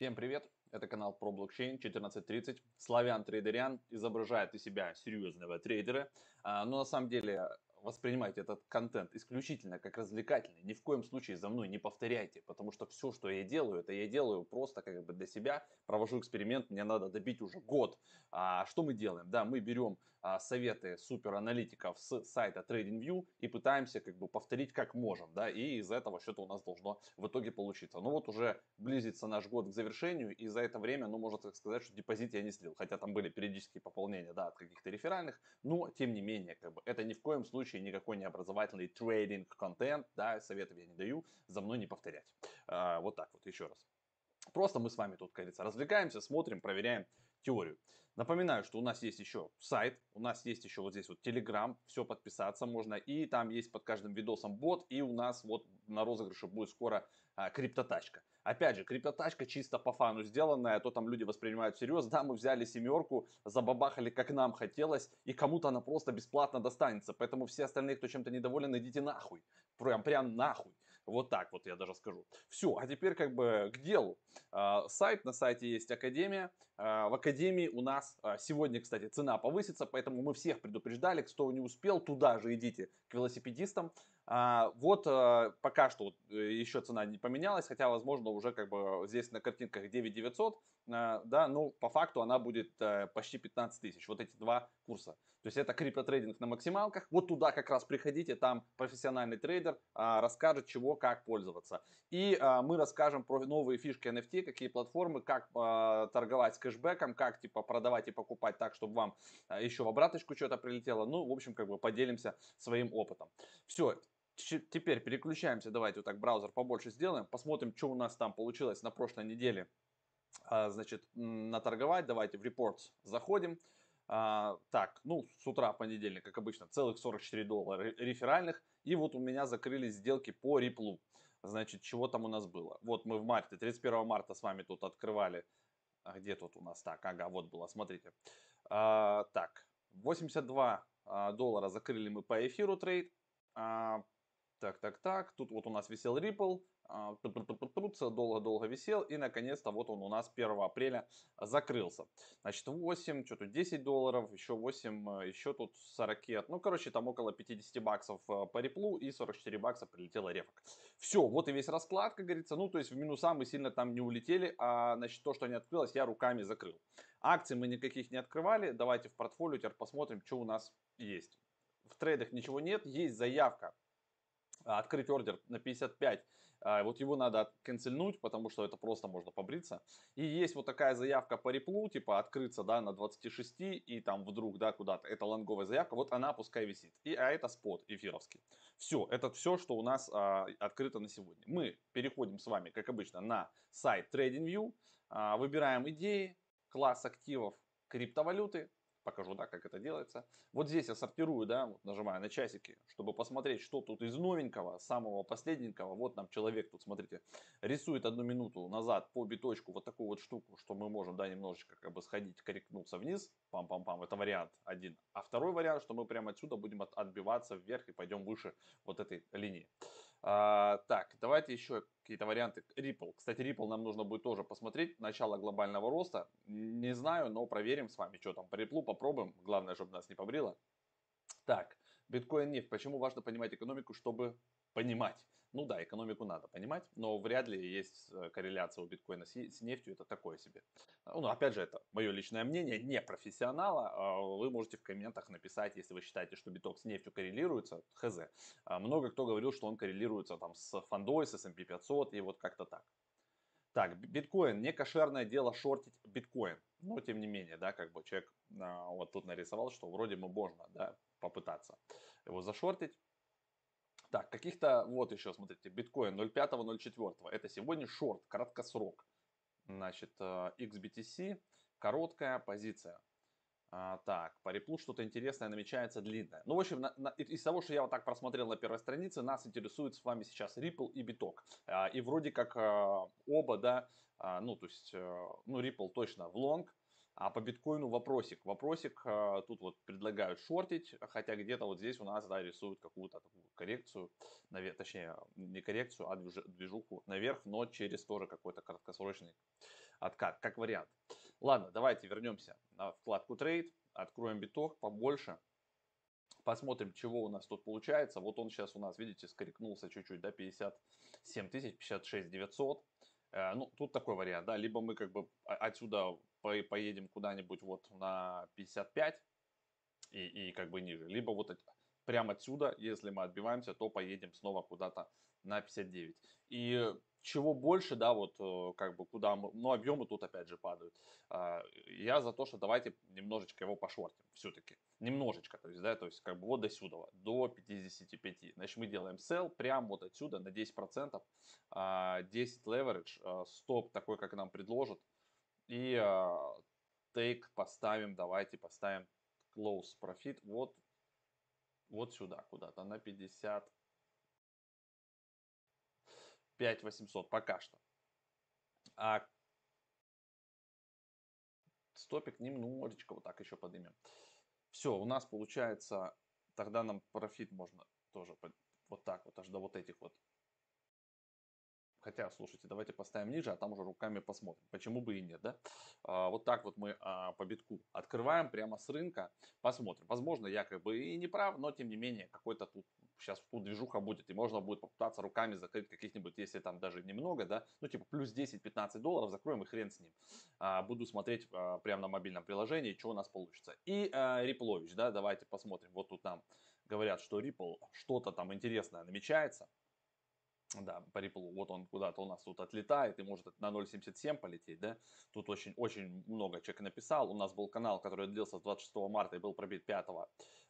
Всем привет! Это канал про блокчейн 1430. Славян Трейдерян изображает из себя серьезного трейдера, а, но на самом деле воспринимайте этот контент исключительно как развлекательный. Ни в коем случае за мной не повторяйте, потому что все, что я делаю, это я делаю просто как бы для себя. Провожу эксперимент, мне надо добить уже год. А что мы делаем? Да, мы берем а, советы супераналитиков с сайта TradingView и пытаемся как бы повторить как можем, да, и из этого что-то у нас должно в итоге получиться. Ну вот уже близится наш год к завершению, и за это время, ну можно так сказать, что депозит я не слил, хотя там были периодические пополнения, да, от каких-то реферальных, но тем не менее, как бы это ни в коем случае случае никакой не образовательный трейдинг контент, да, советов я не даю, за мной не повторять. А, вот так вот, еще раз. Просто мы с вами тут, как говорится, развлекаемся, смотрим, проверяем теорию. Напоминаю, что у нас есть еще сайт, у нас есть еще вот здесь вот Telegram, все подписаться можно, и там есть под каждым видосом бот, и у нас вот на розыгрыше будет скоро а, криптотачка. Опять же, криптотачка чисто по фану сделанная, а то там люди воспринимают всерьез, да, мы взяли семерку, забабахали как нам хотелось, и кому-то она просто бесплатно достанется, поэтому все остальные, кто чем-то недоволен, идите нахуй, прям, прям нахуй, вот так вот я даже скажу. Все, а теперь как бы к делу. А, сайт, на сайте есть Академия, а, в Академии у нас а, сегодня, кстати, цена повысится, поэтому мы всех предупреждали, кто не успел, туда же идите к велосипедистам. А, вот а, пока что э, еще цена не поменялась, хотя, возможно, уже как бы здесь на картинках 9900, да, ну, по факту она будет э, почти 15 тысяч, вот эти два курса. То есть это криптотрейдинг на максималках, вот туда как раз приходите, там профессиональный трейдер расскажет, чего, как пользоваться. И мы расскажем про новые фишки NFT, какие платформы, как торговать с кэшбэком, как типа продавать и покупать так, чтобы вам а, еще в обраточку что-то прилетело. Ну, в общем, как бы поделимся своим опытом. Все, теперь переключаемся, давайте вот так браузер побольше сделаем, посмотрим, что у нас там получилось на прошлой неделе. А, значит, наторговать, давайте в Reports заходим. А, так, ну, с утра понедельник, как обычно, целых 44 доллара реферальных. И вот у меня закрылись сделки по реплу. Значит, чего там у нас было? Вот мы в марте, 31 марта с вами тут открывали а где тут у нас? Так, ага, вот было, смотрите. А, так, 82 а, доллара закрыли мы по эфиру трейд. Так, так, так, тут вот у нас висел Ripple, долго-долго висел, и наконец-то вот он у нас 1 апреля закрылся. Значит, 8, что тут 10 долларов, еще 8, еще тут 40, ну, короче, там около 50 баксов э, по реплу и 44 бакса прилетело рефок. Все, вот и весь расклад, как говорится, ну, то есть в минуса мы сильно там не улетели, а, значит, то, что не открылось, я руками закрыл. Акций мы никаких не открывали, давайте в портфолио теперь посмотрим, что у нас есть. В трейдах ничего нет, есть заявка а, открыть ордер на 55, а, вот его надо канцельнуть, потому что это просто можно побриться. И есть вот такая заявка по реплу, типа открыться, да, на 26 и там вдруг, да, куда-то, это лонговая заявка, вот она пускай висит. И, а это спот эфировский. Все, это все, что у нас а, открыто на сегодня. Мы переходим с вами, как обычно, на сайт TradingView, а, выбираем идеи, класс активов, криптовалюты, покажу, да, как это делается. Вот здесь я сортирую, да, вот нажимаю на часики, чтобы посмотреть, что тут из новенького, самого последненького. Вот нам человек тут, смотрите, рисует одну минуту назад по биточку вот такую вот штуку, что мы можем, да, немножечко как бы сходить, корректнуться вниз, пам-пам-пам, это вариант один. А второй вариант, что мы прямо отсюда будем отбиваться вверх и пойдем выше вот этой линии. А, так, давайте еще какие-то варианты. Ripple. Кстати, Ripple нам нужно будет тоже посмотреть. Начало глобального роста. Не знаю, но проверим с вами, что там по Ripple, попробуем. Главное, чтобы нас не побрило. Так, биткоин нефть. Почему важно понимать экономику, чтобы понимать. Ну да, экономику надо понимать, но вряд ли есть э, корреляция у биткоина с, нефтью, это такое себе. Ну, опять же, это мое личное мнение, не профессионала. А вы можете в комментах написать, если вы считаете, что биток с нефтью коррелируется, хз. А много кто говорил, что он коррелируется там с фондой, с S&P 500 и вот как-то так. Так, биткоин, не кошерное дело шортить биткоин. Но тем не менее, да, как бы человек а, вот тут нарисовал, что вроде бы можно, да, попытаться его зашортить. Так, каких-то, вот еще, смотрите, биткоин 0.5-0.4. Это сегодня шорт, краткосрок. Значит, э, XBTC, короткая позиция. А, так, по реплу что-то интересное намечается длинное. Ну, в общем, на, на, из того, что я вот так просмотрел на первой странице, нас интересует с вами сейчас Ripple и биток. А, и вроде как а, оба, да, а, ну, то есть, а, ну, Ripple точно в лонг, А по биткоину вопросик. Вопросик, а, тут вот предлагают шортить, хотя где-то вот здесь у нас, да, рисуют какую-то коррекцию, наверх, точнее, не коррекцию, а движуху наверх, но через тоже какой-то краткосрочный откат, как вариант. Ладно, давайте вернемся на вкладку trade, откроем биток побольше, посмотрим, чего у нас тут получается. Вот он сейчас у нас, видите, скоррекнулся чуть-чуть, да, 57 тысяч, 56 900. Э, ну, тут такой вариант, да, либо мы как бы отсюда поедем куда-нибудь вот на 55 и, и как бы ниже, либо вот прямо отсюда, если мы отбиваемся, то поедем снова куда-то на 59. И чего больше, да, вот э, как бы куда мы, ну объемы тут опять же падают. А, я за то, что давайте немножечко его пошортим все-таки. Немножечко, то есть, да, то есть как бы вот до сюда, до 55. Значит, мы делаем sell прямо вот отсюда на 10%, 10 leverage, стоп такой, как нам предложат. И take поставим, давайте поставим close profit вот, вот сюда куда-то на 50 5800 пока что. А стопик немножечко вот так еще поднимем. Все, у нас получается, тогда нам профит можно тоже вот так вот, аж до вот этих вот Хотя, слушайте, давайте поставим ниже, а там уже руками посмотрим. Почему бы и нет, да? А, вот так вот мы а, по битку открываем прямо с рынка, посмотрим. Возможно, я как бы и не прав, но тем не менее, какой-то тут сейчас тут движуха будет, и можно будет попытаться руками закрыть каких-нибудь, если там даже немного, да, ну типа плюс 10-15 долларов, закроем и хрен с ним. А, буду смотреть а, прямо на мобильном приложении, что у нас получится. И а, Риплович, да, давайте посмотрим. Вот тут нам говорят, что Ripple что-то там интересное намечается. Да, по Ripple, вот он куда-то у нас тут отлетает и может на 0.77 полететь, да. Тут очень, очень много человек написал. У нас был канал, который длился с 26 марта и был пробит 5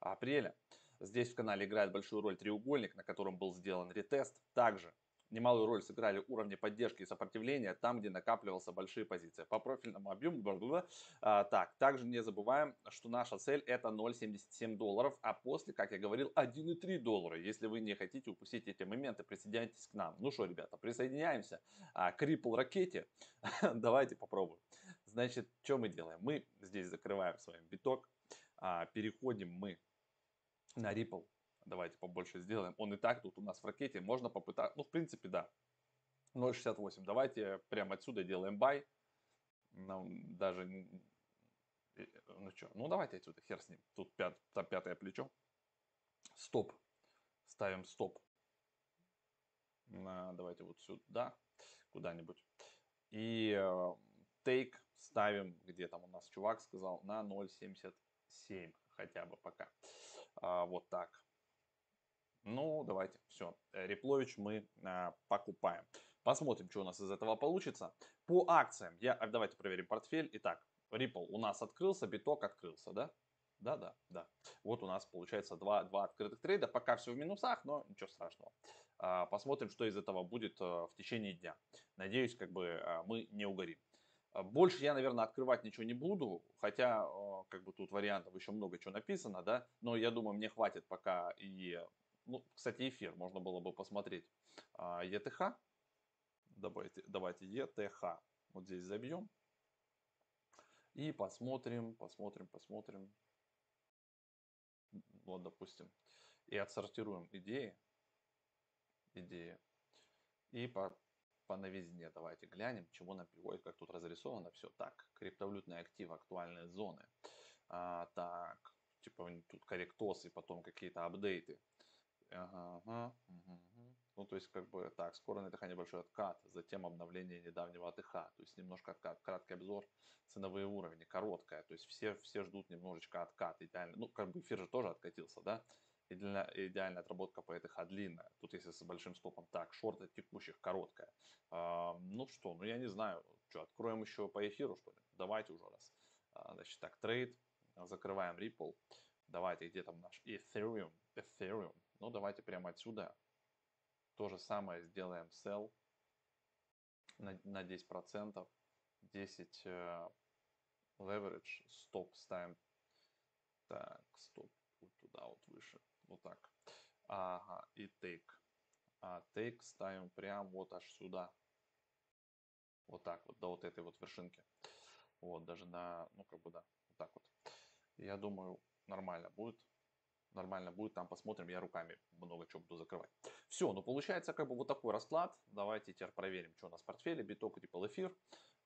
апреля. Здесь в канале играет большую роль треугольник, на котором был сделан ретест. Также Немалую роль сыграли уровни поддержки и сопротивления там, где накапливался большие позиции. По профильному объему, бла а, так, также не забываем, что наша цель это 0,77 долларов, а после, как я говорил, 1,3 доллара. Если вы не хотите упустить эти моменты, присоединяйтесь к нам. Ну что, ребята, присоединяемся а, к Ripple ракете. Давайте попробуем. Значит, что мы делаем? Мы здесь закрываем с вами биток, а, переходим мы на Ripple давайте побольше сделаем. Он и так тут у нас в ракете, можно попытаться, ну, в принципе, да, 0.68. Давайте прямо отсюда делаем buy. Нам даже, ну что, ну давайте отсюда, хер с ним. Тут пят, там пятое плечо. Стоп. Ставим стоп. На, давайте вот сюда, куда-нибудь. И э, take ставим, где там у нас чувак сказал, на 0.77 хотя бы пока. А, вот так. Ну, давайте, все, Реплович мы а, покупаем. Посмотрим, что у нас из этого получится. По акциям, я, а, давайте проверим портфель. Итак, Ripple у нас открылся, биток открылся, да? Да, да, да. Вот у нас получается два, два открытых трейда. Пока все в минусах, но ничего страшного. А, посмотрим, что из этого будет а, в течение дня. Надеюсь, как бы мы не угорим. Больше я, наверное, открывать ничего не буду, хотя как бы тут вариантов еще много чего написано, да, но я думаю, мне хватит пока и ну, кстати, эфир можно было бы посмотреть. А, ETH. Давайте, давайте ETH. Вот здесь забьем. И посмотрим, посмотрим, посмотрим. Вот, допустим. И отсортируем идеи. Идеи. И по, по новизне давайте глянем, чего нам приводит, как тут разрисовано все. Так, криптовалютные активы, актуальные зоны. А, так, типа тут корректосы, потом какие-то апдейты. Ага, ага, угу. Ну, то есть, как бы, так, скоро на АТХ небольшой откат, затем обновление недавнего АТХ, то есть, немножко откат, краткий обзор, ценовые уровни, короткая, то есть, все, все ждут немножечко откат, идеально, ну, как бы, эфир же тоже откатился, да, идеальная, идеальная отработка по АТХ длинная, тут если с большим стопом, так, шорты текущих короткая, а, ну, что, ну, я не знаю, что, откроем еще по эфиру, что ли, давайте уже раз, а, значит, так, трейд, закрываем Ripple, давайте, где там наш Ethereum, Ethereum, ну, давайте прямо отсюда то же самое сделаем sell на, на 10%, 10 э, leverage, стоп ставим, так, стоп, вот туда вот выше, вот так, ага, и take, а take ставим прям вот аж сюда, вот так вот, до вот этой вот вершинки. Вот, даже на, ну, как бы, да, вот так вот. Я думаю, нормально будет. Нормально будет, там посмотрим, я руками много чего буду закрывать. Все, ну получается как бы вот такой расклад. Давайте теперь проверим, что у нас в портфеле. Биток, Ripple, эфир.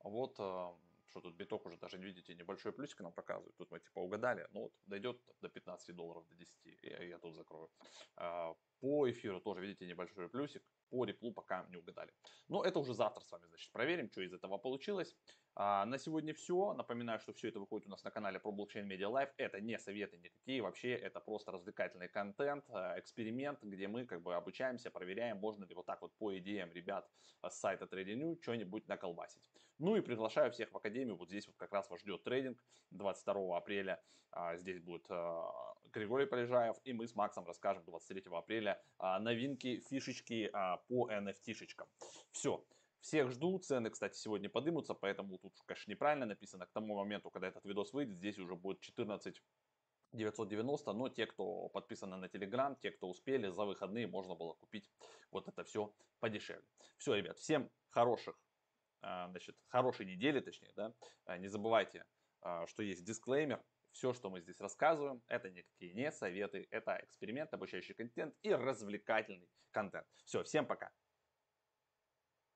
Вот, э, что тут биток уже даже, видите, небольшой плюсик нам показывает. Тут мы типа угадали. Ну вот, дойдет до 15 долларов, до 10. Я, я тут закрою. А, по эфиру тоже, видите, небольшой плюсик. По реплу пока не угадали. Но это уже завтра с вами, значит, проверим, что из этого получилось. А, на сегодня все. Напоминаю, что все это выходит у нас на канале про блокчейн Media Live. Это не советы никакие, вообще это просто развлекательный контент, а, эксперимент, где мы как бы обучаемся, проверяем, можно ли вот так вот по идеям ребят с сайта TradingView что-нибудь наколбасить. Ну и приглашаю всех в академию. Вот здесь вот как раз вас ждет трейдинг 22 апреля. А, здесь будет Григорий Полежаев и мы с Максом расскажем 23 апреля новинки, фишечки по NFT-шечкам. Все. Всех жду, цены, кстати, сегодня подымутся, поэтому тут, конечно, неправильно написано. К тому моменту, когда этот видос выйдет, здесь уже будет 14 990, но те, кто подписаны на Telegram, те, кто успели, за выходные можно было купить вот это все подешевле. Все, ребят, всем хороших, а, значит, хорошей недели, точнее, да, а, не забывайте, а, что есть дисклеймер, все, что мы здесь рассказываем, это никакие не советы, это эксперимент, обучающий контент и развлекательный контент. Все, всем пока!